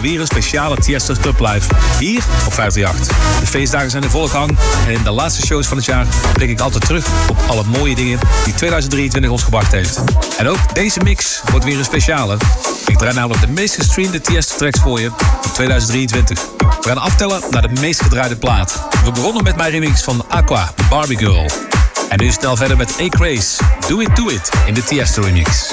Bij weer een speciale Tiesto Club Live hier op 538. De feestdagen zijn in volle gang en in de laatste shows van het jaar blik ik altijd terug op alle mooie dingen die 2023 ons gebracht heeft. En ook deze mix wordt weer een speciale. Ik draai namelijk de meest gestreamde Tiesto tracks voor je op 2023. We gaan aftellen naar de meest gedraaide plaat. We begonnen met mijn remix van Aqua, Barbie Girl. En nu snel verder met A-Craze, Do It Do It in de Tiesto remix.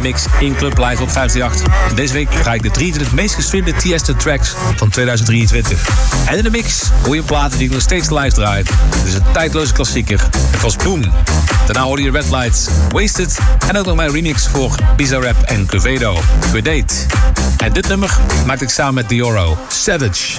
Mix in Club Live op 538. En deze week ga ik de 23 meest gestreamde Tiesto tracks van 2023. En in de mix hoor je platen die nog steeds live draai. Het is een tijdloze klassieker. Het was Boom. Daarna hoorde je Red Lights, Wasted en ook nog mijn remix voor Bizarre Rap en Cluvedo. Good Date. En dit nummer maakte ik samen met Dioro. Savage.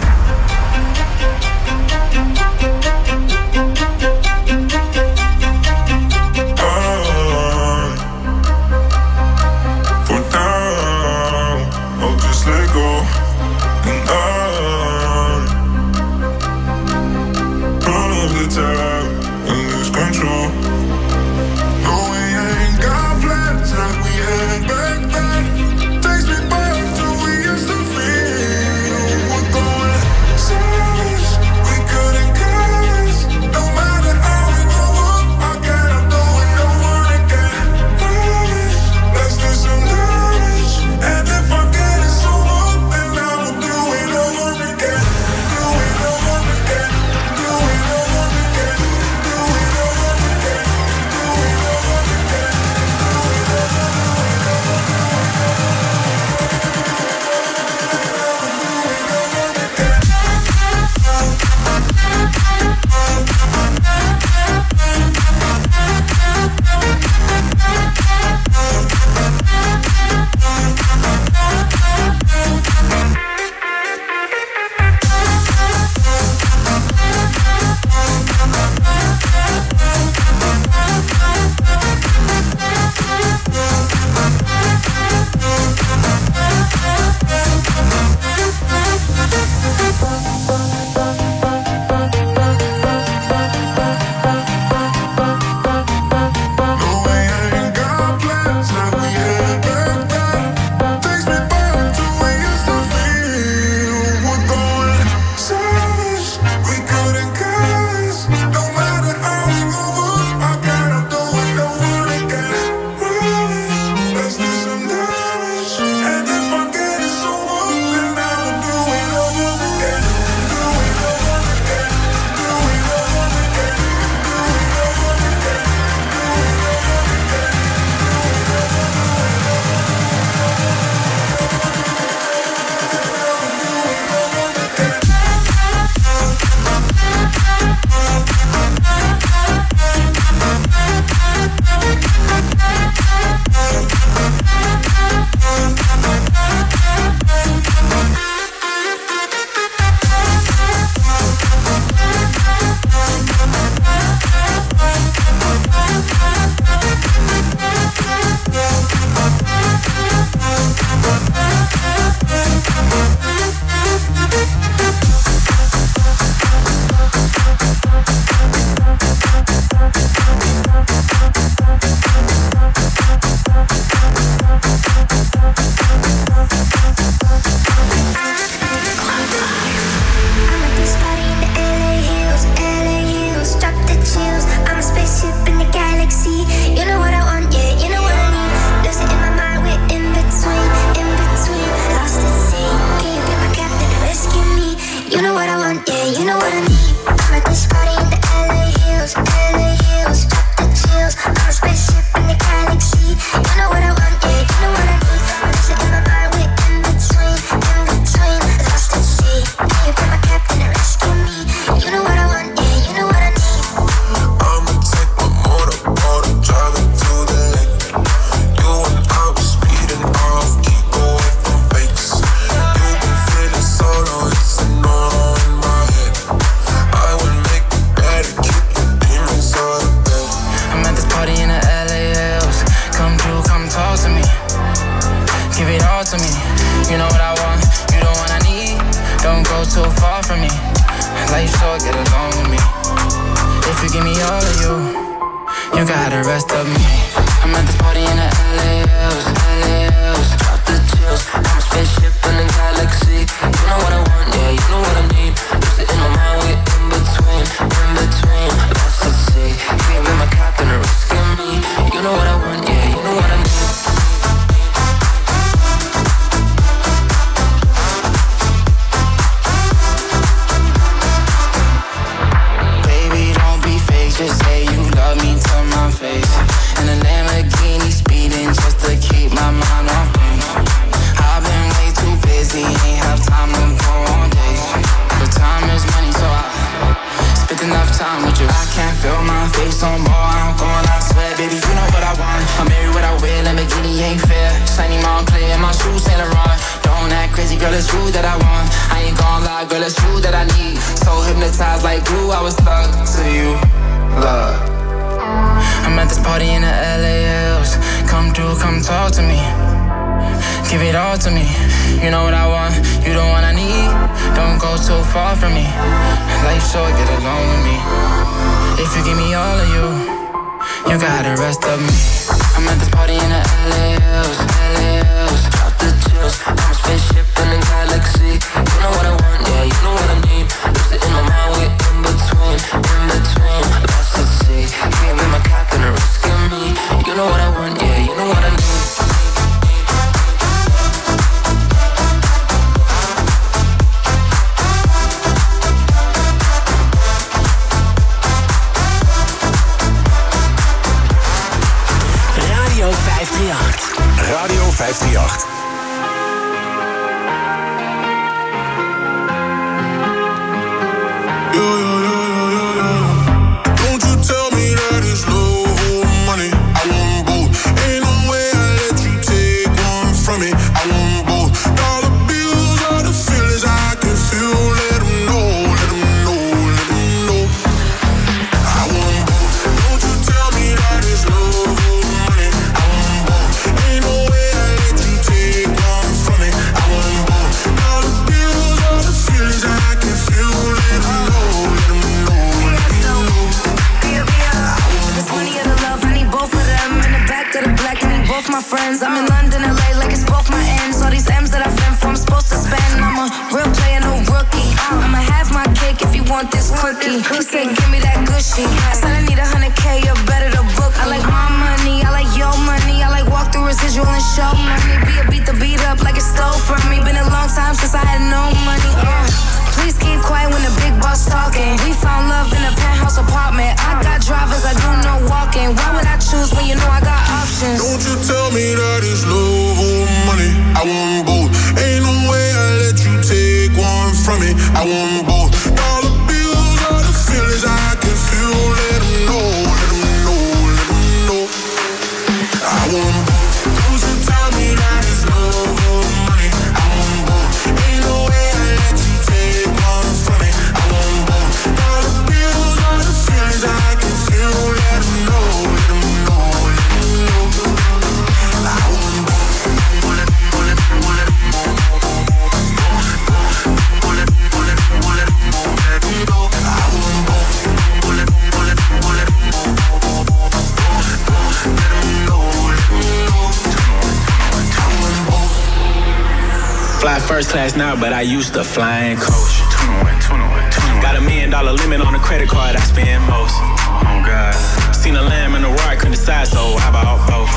First class now, but I used to fly and coach. 21, 21, 21. Got a million dollar limit on the credit card I spend most. Oh God. Seen a lamb and a roar, couldn't decide, so I bought both.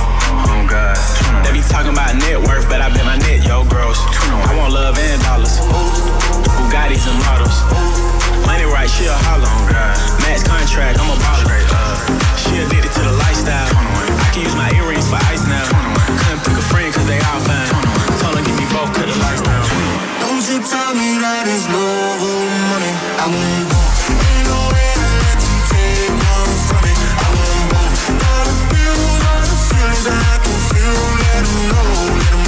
Oh God. They be talking about net worth, but I bet my net, yo, gross. I want love and dollars. Bugattis and models. Money right, she a holler. Oh God. Max contract, I'm a baller. She addicted to the lifestyle. I can use my earrings for ice now. Couldn't pick a friend, cause they all fine. Cut the lights down. Don't you tell me that it's love or money. I won't. Ain't no way I let you take. I. All the all the feelings I can feel. Let know, let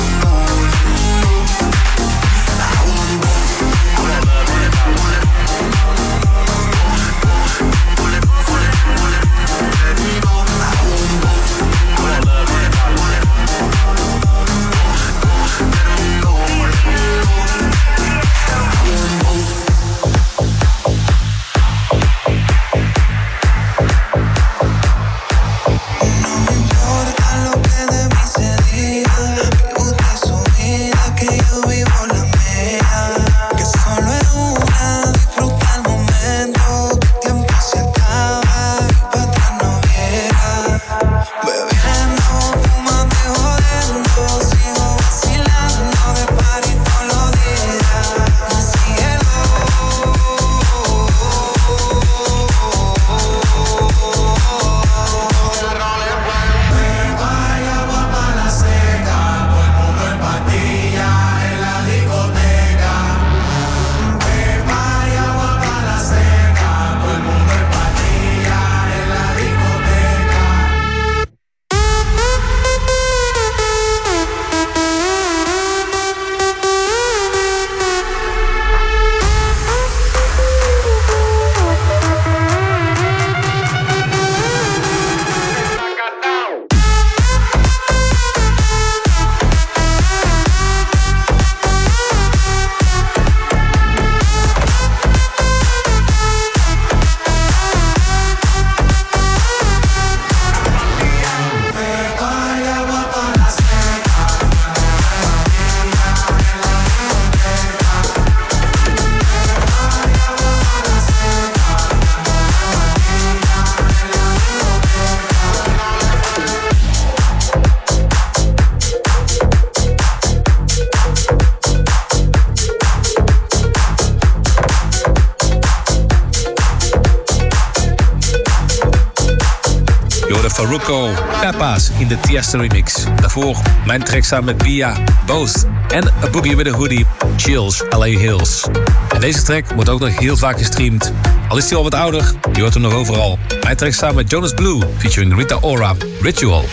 Paas in de Tiesto remix. Daarvoor mijn track samen met Bia, Both en A Boogie With A Hoodie, Chills, LA Hills. En deze track wordt ook nog heel vaak gestreamd. Al is hij al wat ouder, je hoort hem nog overal. Mijn track samen met Jonas Blue, featuring Rita Ora, Ritual.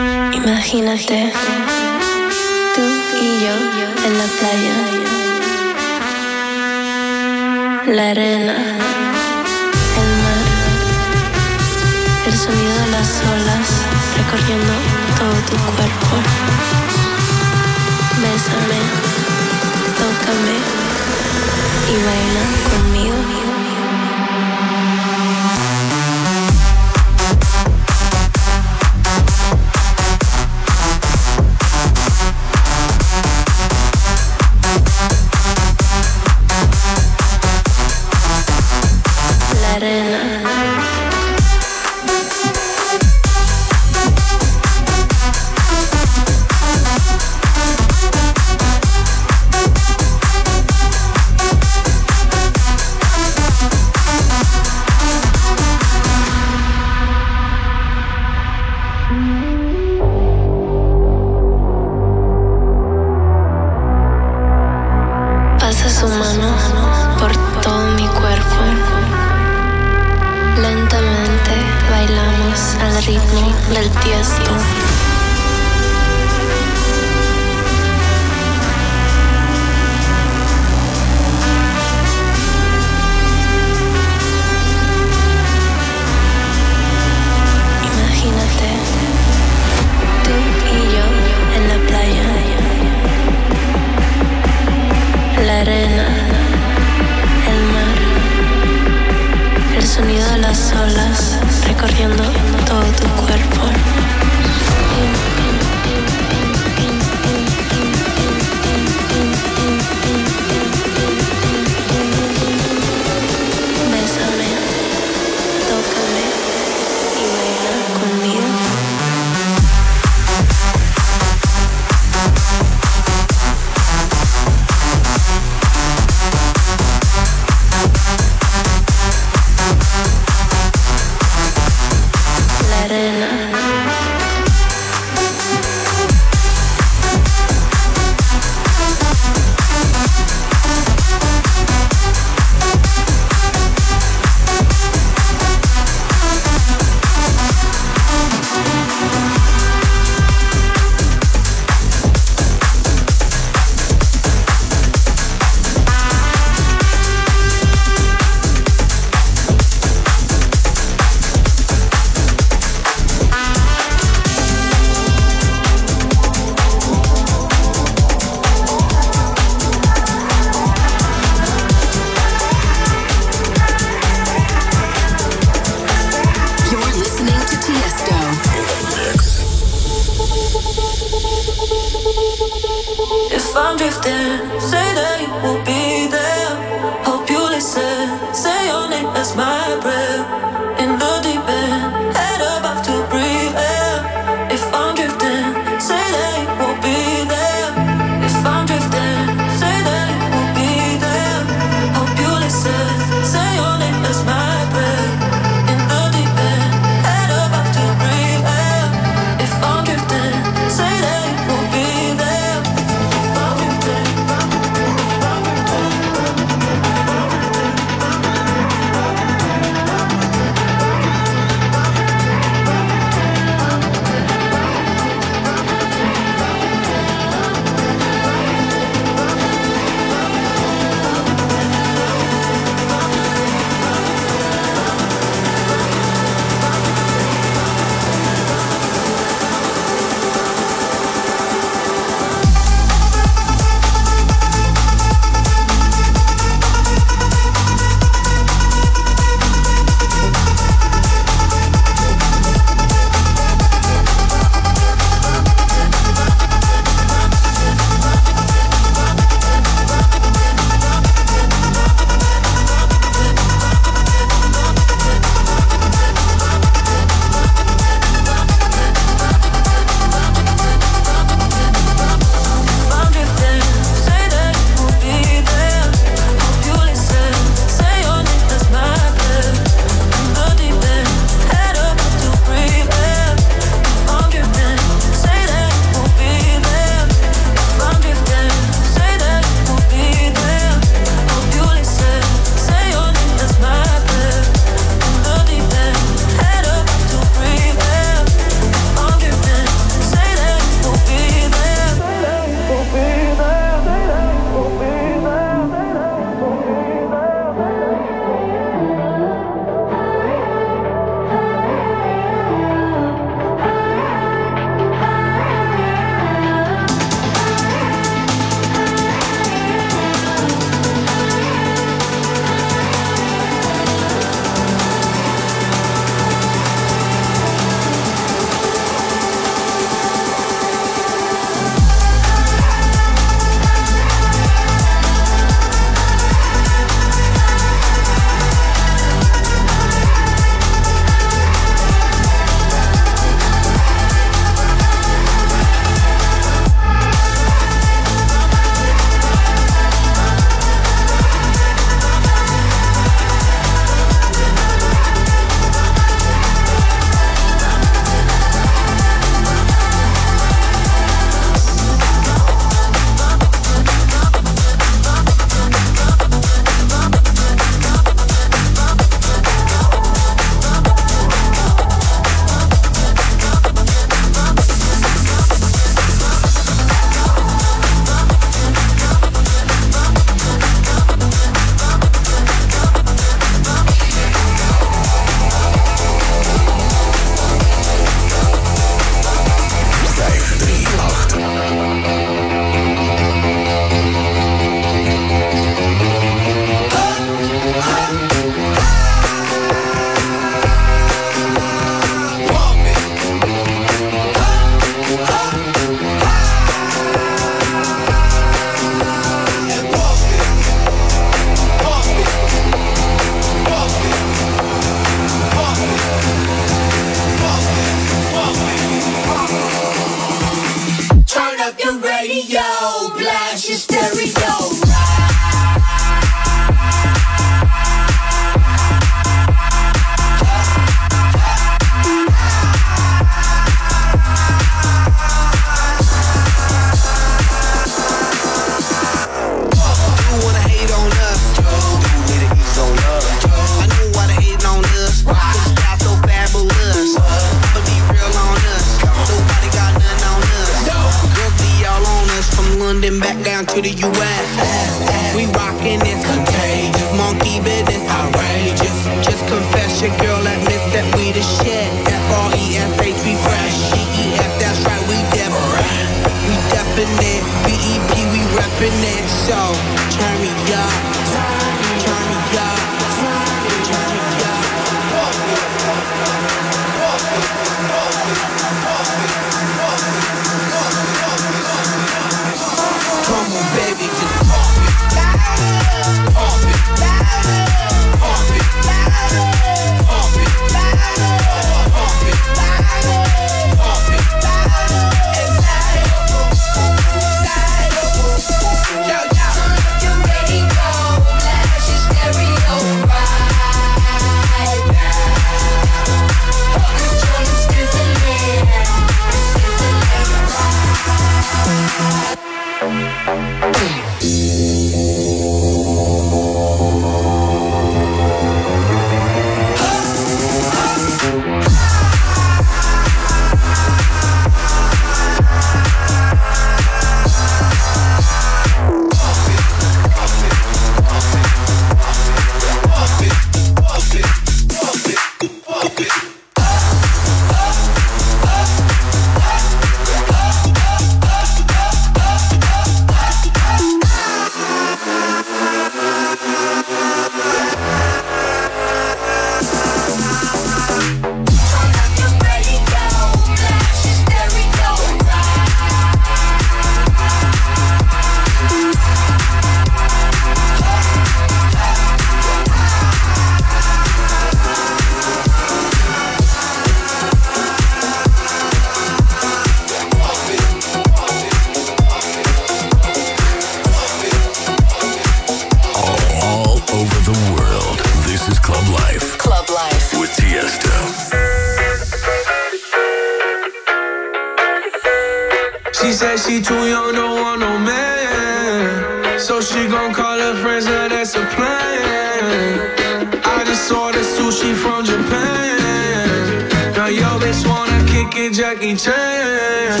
Sushi from Japan. Now yo bitch wanna kick it, Jackie Chan.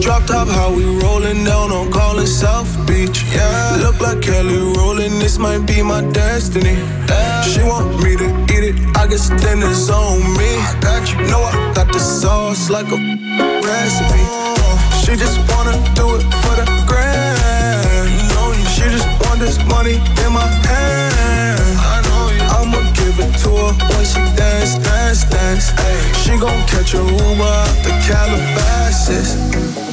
Drop top, how we rolling down on Collins South Beach. Yeah, look like Kelly Rowland. This might be my destiny. Yeah. She want me to eat it. I guess then it's on me. I got you. Know I got the sauce like a recipe. She just wanna do it for the grand. know. She just want this money in my hand. It to when she dance, dance, dance. Ay, she gon' catch a Uber out the Calabasas.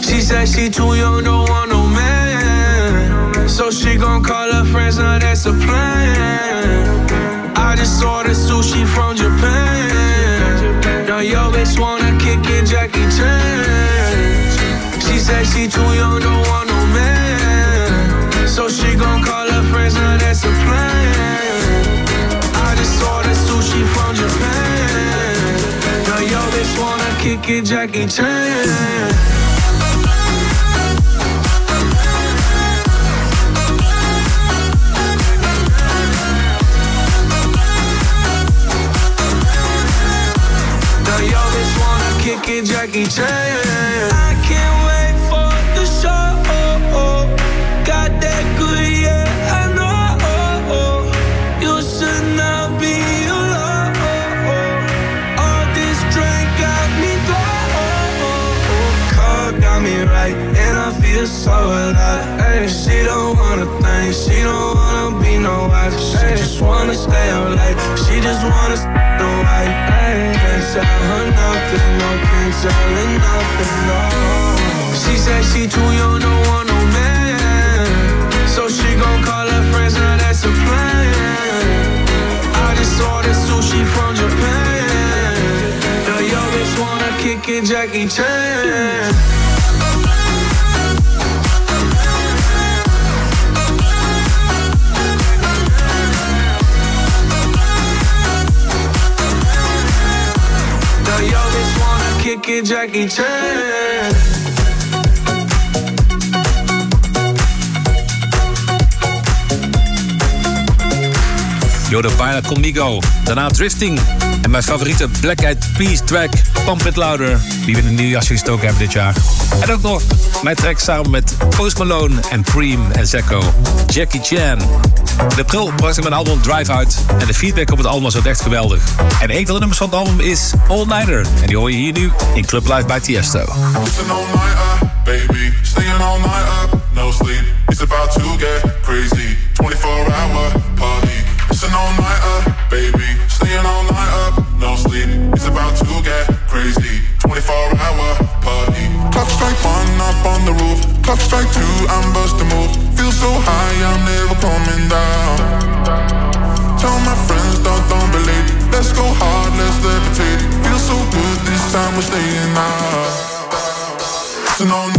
She said she too young, don't want no man. So she gon' call her friends, now that's a plan. I just ordered sushi from Japan. Now yo bitch wanna kick it, Jackie Chan. She said she too young, don't want no man. So she gon' call her friends, now that's kick it, Jackie Chan. Jackie Chan. So alive. Ay, she don't wanna think, she don't wanna be no wife. She just wanna stay up late, she just wanna no wife. Ay, can't tell her nothing, no, can't tell her nothing, no. She said she too young, don't want no man. So she gon' call her friends, now that's a plan. I just ordered sushi from Japan. Now yo bitch wanna kick it, Jackie Chan. Kick it, Jackie Chan. De Baila Conmigo. Daarna Drifting. En mijn favoriete Black Eyed Peas track, Pump It Louder. Die we in een nieuw jasje gestoken hebben dit jaar. En ook nog mijn track samen met Post Malone en Preem en Zecco. Jackie Chan. In april bracht ik mijn album Drive uit. En de feedback op het album was ook echt geweldig. En een van de nummers van het album is All Nighter. En die hoor je hier nu in Club Live bij Tiesto. Baby. Staying all night up, no sleep. It's about to get crazy. 24 hour Clock strike two, I'm bust a move. Feel so high, I'm never coming down. Tell my friends, don't, don't believe. Let's go hard, let's levitate. Feel so good this time we're staying out. It's an all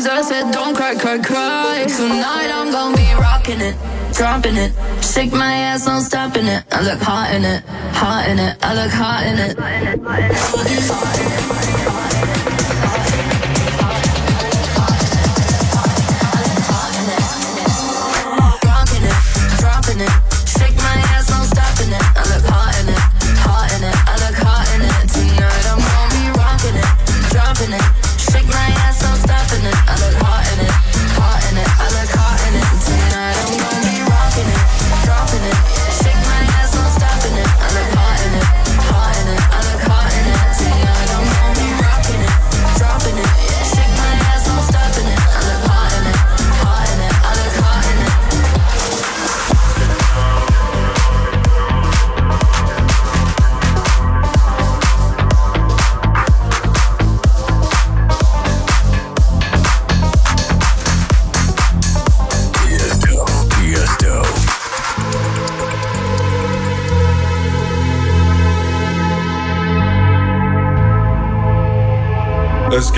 things I said, don't cry, cry, cry. Tonight I'm gonna be rocking it, dropping it. Shake my ass, no stopping it. I look hot in it, hot in it. I look hot in it. Hot in it, hot in it, hot in it.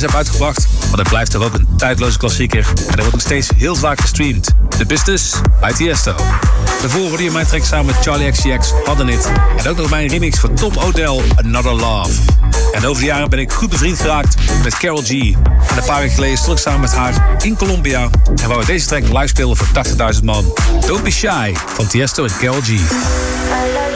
Heb uitgebracht. maar dat blijft er wel een tijdloze klassieker. En er wordt nog steeds heel vaak gestreamd. De Business bij Tiesto. Daarvoor hoorde je mijn track samen met Charlie XCX, Hadden It. En ook nog mijn remix van Tom O'Dell, Another Love. En over de jaren ben ik goed bevriend geraakt met Carol G. En een paar weken geleden stond samen met haar in Colombia. En waar we deze track live spelen voor 80.000 man. Don't Be Shy van Tiesto en Carol G.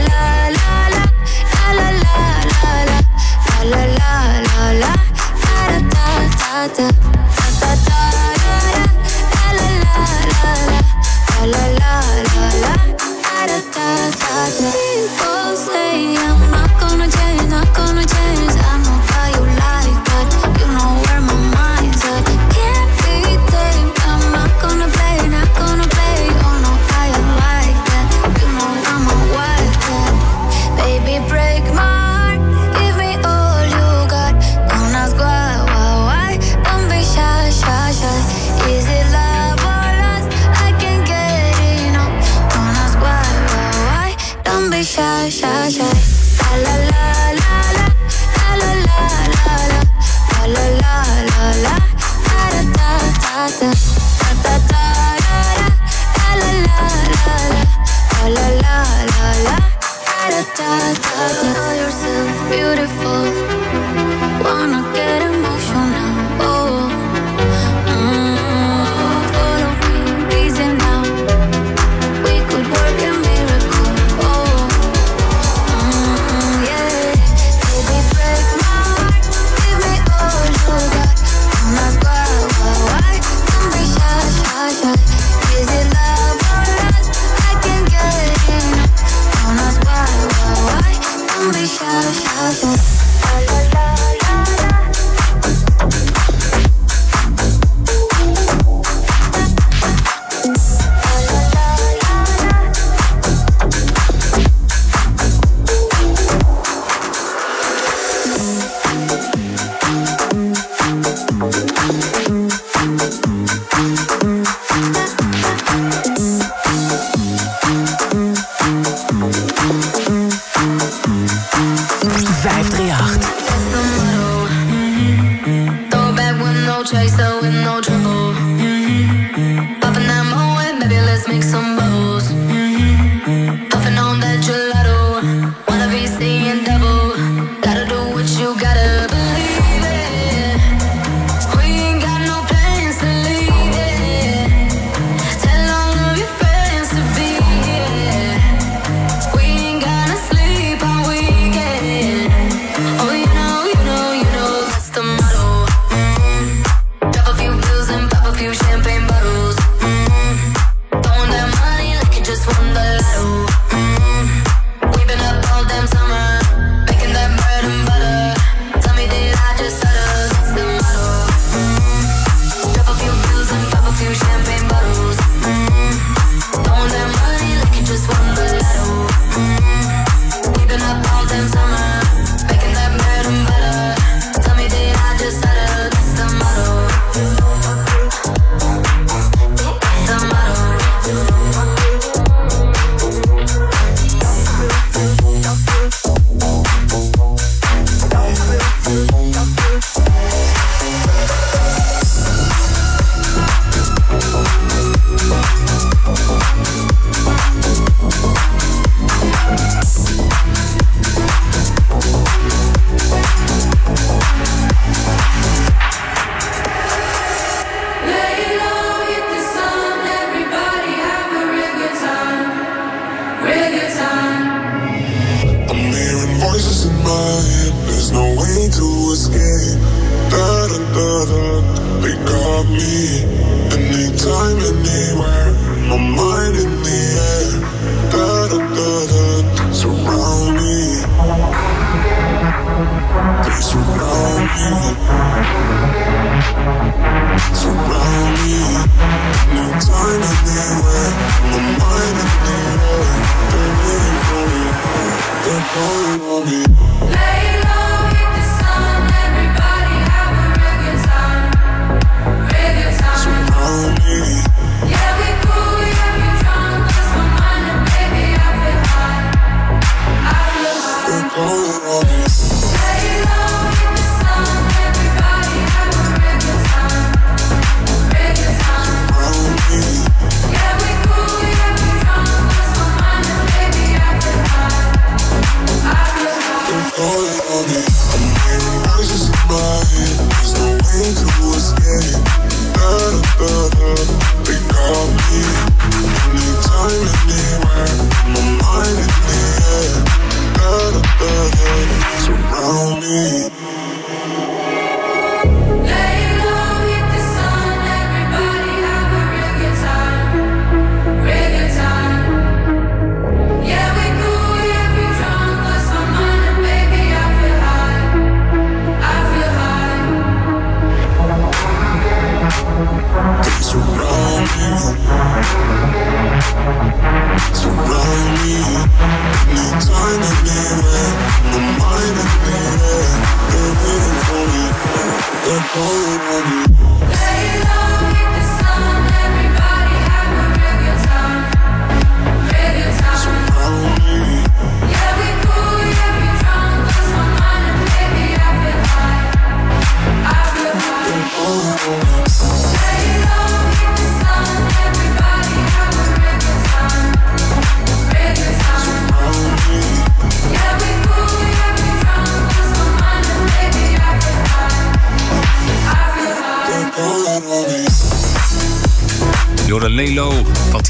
la la la la la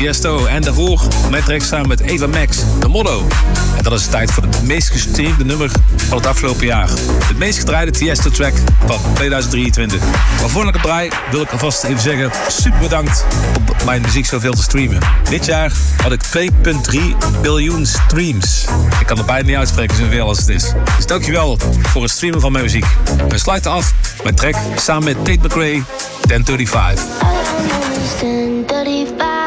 Tiesto. En daarvoor Matrix samen met Eva Max, de Motto. En dat is de tijd voor het meest gestreamde nummer van het afgelopen jaar. Het meest gedraaide Tiesto-track van 2023. Maar voor ik het draai, wil ik alvast even zeggen... super bedankt om mijn muziek zoveel te streamen. Dit jaar had ik 2,3 biljoen streams. Ik kan het bijna niet uitspreken zoveel als het is. Dus dankjewel voor het streamen van mijn muziek. We sluiten af met track samen met Tate McRae, 1035. 1035